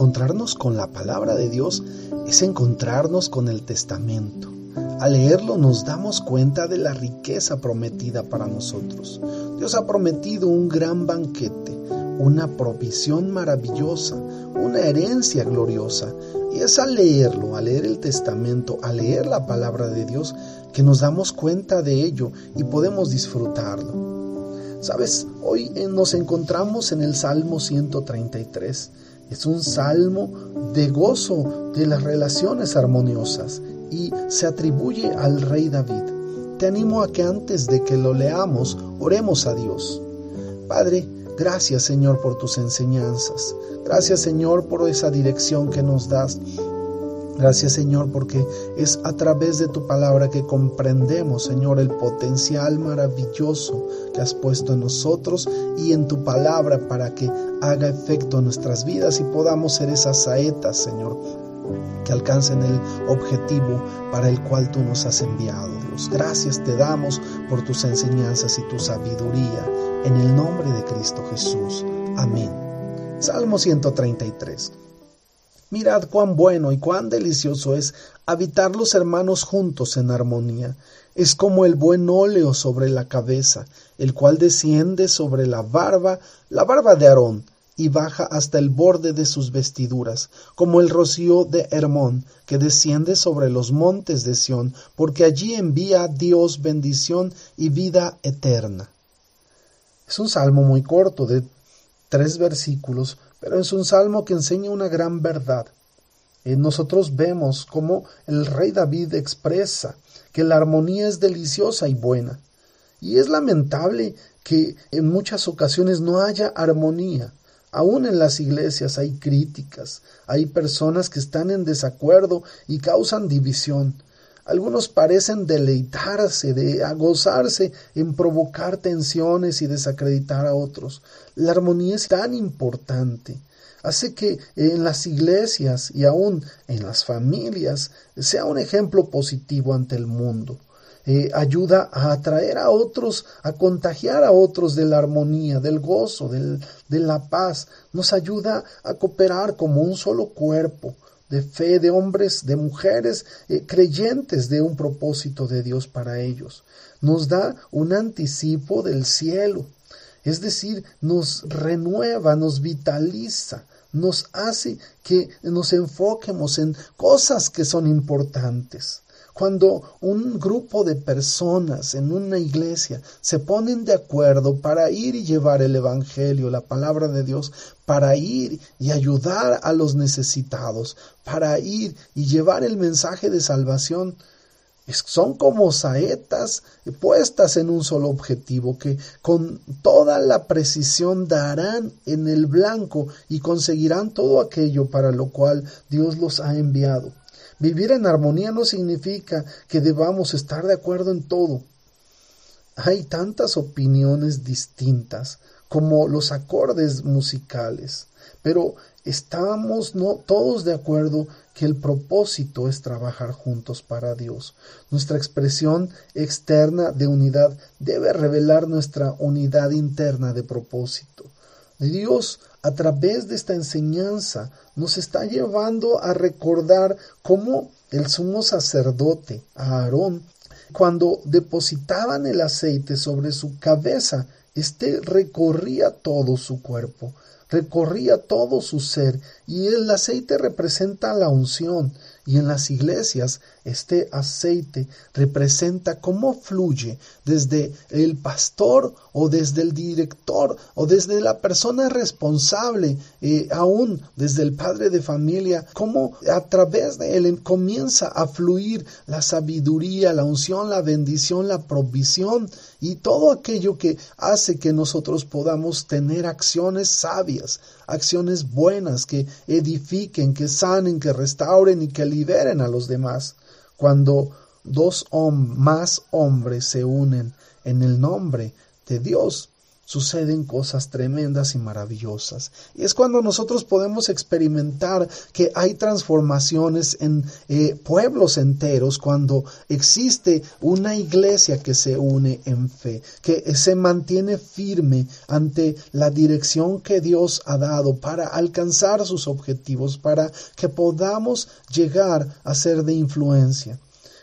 encontrarnos con la palabra de Dios es encontrarnos con el testamento. Al leerlo nos damos cuenta de la riqueza prometida para nosotros. Dios ha prometido un gran banquete, una provisión maravillosa, una herencia gloriosa. Y es al leerlo, al leer el testamento, al leer la palabra de Dios, que nos damos cuenta de ello y podemos disfrutarlo. Sabes, hoy eh, nos encontramos en el Salmo 133. Es un salmo de gozo de las relaciones armoniosas y se atribuye al rey David. Te animo a que antes de que lo leamos, oremos a Dios. Padre, gracias Señor por tus enseñanzas. Gracias Señor por esa dirección que nos das. Gracias Señor porque es a través de tu palabra que comprendemos Señor el potencial maravilloso que has puesto en nosotros y en tu palabra para que haga efecto en nuestras vidas y podamos ser esas saetas Señor que alcancen el objetivo para el cual tú nos has enviado Dios. Gracias te damos por tus enseñanzas y tu sabiduría en el nombre de Cristo Jesús. Amén. Salmo 133. Mirad cuán bueno y cuán delicioso es habitar los hermanos juntos en armonía. Es como el buen óleo sobre la cabeza, el cual desciende sobre la barba, la barba de Aarón, y baja hasta el borde de sus vestiduras, como el rocío de Hermón, que desciende sobre los montes de Sión, porque allí envía Dios bendición y vida eterna. Es un salmo muy corto, de tres versículos, pero es un salmo que enseña una gran verdad. Nosotros vemos cómo el rey David expresa que la armonía es deliciosa y buena. Y es lamentable que en muchas ocasiones no haya armonía. Aún en las iglesias hay críticas, hay personas que están en desacuerdo y causan división. Algunos parecen deleitarse, de gozarse en provocar tensiones y desacreditar a otros. La armonía es tan importante. Hace que en las iglesias y aún en las familias sea un ejemplo positivo ante el mundo. Eh, ayuda a atraer a otros, a contagiar a otros de la armonía, del gozo, del, de la paz. Nos ayuda a cooperar como un solo cuerpo, de fe de hombres, de mujeres eh, creyentes de un propósito de Dios para ellos. Nos da un anticipo del cielo, es decir, nos renueva, nos vitaliza, nos hace que nos enfoquemos en cosas que son importantes. Cuando un grupo de personas en una iglesia se ponen de acuerdo para ir y llevar el Evangelio, la palabra de Dios, para ir y ayudar a los necesitados, para ir y llevar el mensaje de salvación, son como saetas puestas en un solo objetivo que con toda la precisión darán en el blanco y conseguirán todo aquello para lo cual Dios los ha enviado. Vivir en armonía no significa que debamos estar de acuerdo en todo. Hay tantas opiniones distintas como los acordes musicales, pero estamos todos de acuerdo que el propósito es trabajar juntos para Dios. Nuestra expresión externa de unidad debe revelar nuestra unidad interna de propósito. Dios a través de esta enseñanza nos está llevando a recordar cómo el sumo sacerdote, Aarón, cuando depositaban el aceite sobre su cabeza, éste recorría todo su cuerpo, recorría todo su ser, y el aceite representa la unción, y en las iglesias este aceite representa cómo fluye desde el pastor o desde el director o desde la persona responsable, eh, aún desde el padre de familia, cómo a través de él comienza a fluir la sabiduría, la unción, la bendición, la provisión y todo aquello que hace que nosotros podamos tener acciones sabias, acciones buenas que edifiquen, que sanen, que restauren y que liberen a los demás. Cuando dos o más hombres se unen en el nombre de Dios, suceden cosas tremendas y maravillosas. Y es cuando nosotros podemos experimentar que hay transformaciones en eh, pueblos enteros, cuando existe una iglesia que se une en fe, que se mantiene firme ante la dirección que Dios ha dado para alcanzar sus objetivos, para que podamos llegar a ser de influencia.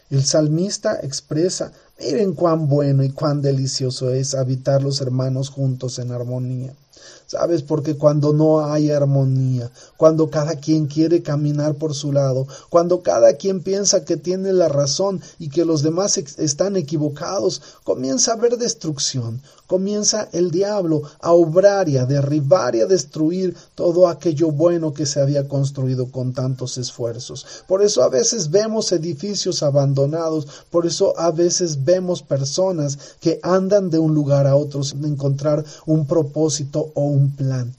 El salmista expresa, miren cuán bueno y cuán delicioso es habitar los hermanos juntos en armonía. ¿Sabes? Porque cuando no hay armonía, cuando cada quien quiere caminar por su lado, cuando cada quien piensa que tiene la razón y que los demás están equivocados, comienza a haber destrucción, comienza el diablo a obrar y a derribar y a destruir todo aquello bueno que se había construido con tantos esfuerzos. Por eso a veces vemos edificios abandonados, por eso a veces vemos personas que andan de un lugar a otro sin encontrar un propósito o un plan.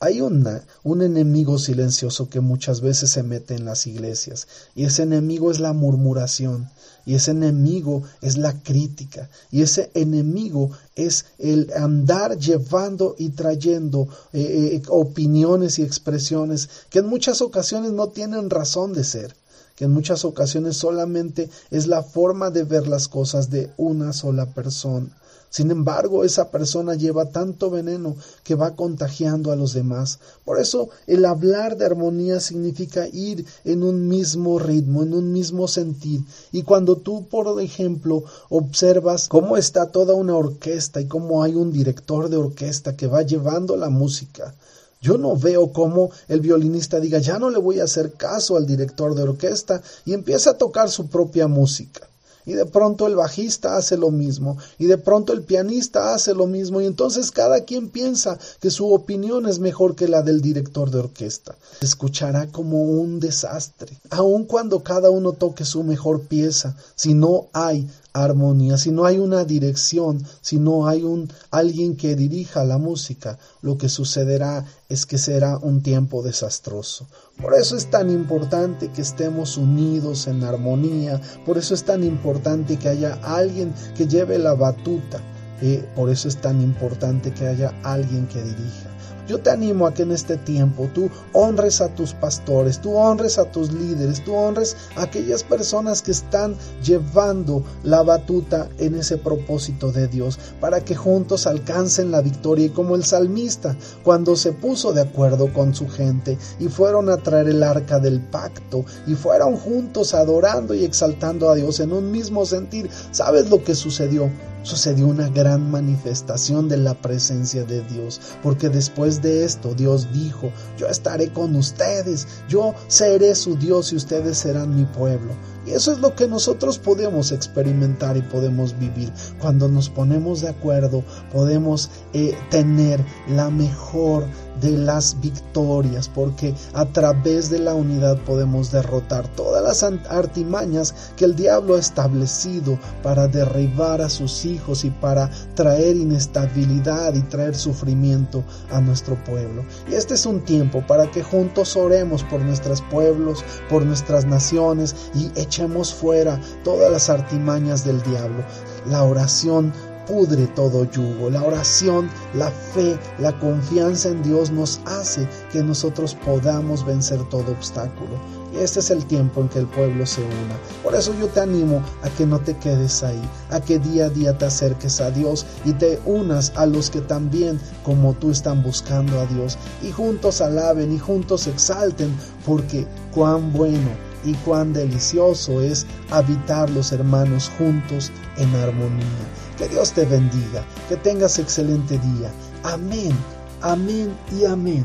Hay una, un enemigo silencioso que muchas veces se mete en las iglesias y ese enemigo es la murmuración y ese enemigo es la crítica y ese enemigo es el andar llevando y trayendo eh, eh, opiniones y expresiones que en muchas ocasiones no tienen razón de ser que en muchas ocasiones solamente es la forma de ver las cosas de una sola persona. Sin embargo, esa persona lleva tanto veneno que va contagiando a los demás. Por eso el hablar de armonía significa ir en un mismo ritmo, en un mismo sentir. Y cuando tú, por ejemplo, observas cómo está toda una orquesta y cómo hay un director de orquesta que va llevando la música, yo no veo cómo el violinista diga ya no le voy a hacer caso al director de orquesta y empieza a tocar su propia música y de pronto el bajista hace lo mismo, y de pronto el pianista hace lo mismo, y entonces cada quien piensa que su opinión es mejor que la del director de orquesta. Se escuchará como un desastre, aun cuando cada uno toque su mejor pieza, si no hay armonía, si no hay una dirección, si no hay alguien que dirija la música, lo que sucederá es que será un tiempo desastroso. Por eso es tan importante que estemos unidos en armonía, por eso es tan importante que haya alguien que lleve la batuta, eh, por eso es tan importante que haya alguien que dirija. Yo te animo a que en este tiempo tú honres a tus pastores, tú honres a tus líderes, tú honres a aquellas personas que están llevando la batuta en ese propósito de Dios, para que juntos alcancen la victoria. Y como el salmista, cuando se puso de acuerdo con su gente y fueron a traer el arca del pacto y fueron juntos adorando y exaltando a Dios en un mismo sentir, ¿sabes lo que sucedió? Sucedió una gran manifestación de la presencia de Dios, porque después de esto Dios dijo, yo estaré con ustedes, yo seré su Dios y ustedes serán mi pueblo. Y eso es lo que nosotros podemos experimentar y podemos vivir. Cuando nos ponemos de acuerdo, podemos eh, tener la mejor de las victorias, porque a través de la unidad podemos derrotar todas las artimañas que el diablo ha establecido para derribar a sus hijos y para traer inestabilidad y traer sufrimiento a nuestro pueblo. Y este es un tiempo para que juntos oremos por nuestros pueblos, por nuestras naciones y echemos fuera todas las artimañas del diablo. La oración pudre todo yugo. La oración, la fe, la confianza en Dios nos hace que nosotros podamos vencer todo obstáculo. Y este es el tiempo en que el pueblo se una. Por eso yo te animo a que no te quedes ahí, a que día a día te acerques a Dios y te unas a los que también como tú están buscando a Dios y juntos alaben y juntos exalten porque cuán bueno y cuán delicioso es habitar los hermanos juntos en armonía. Que Dios te bendiga, que tengas excelente día. Amén, amén y amén.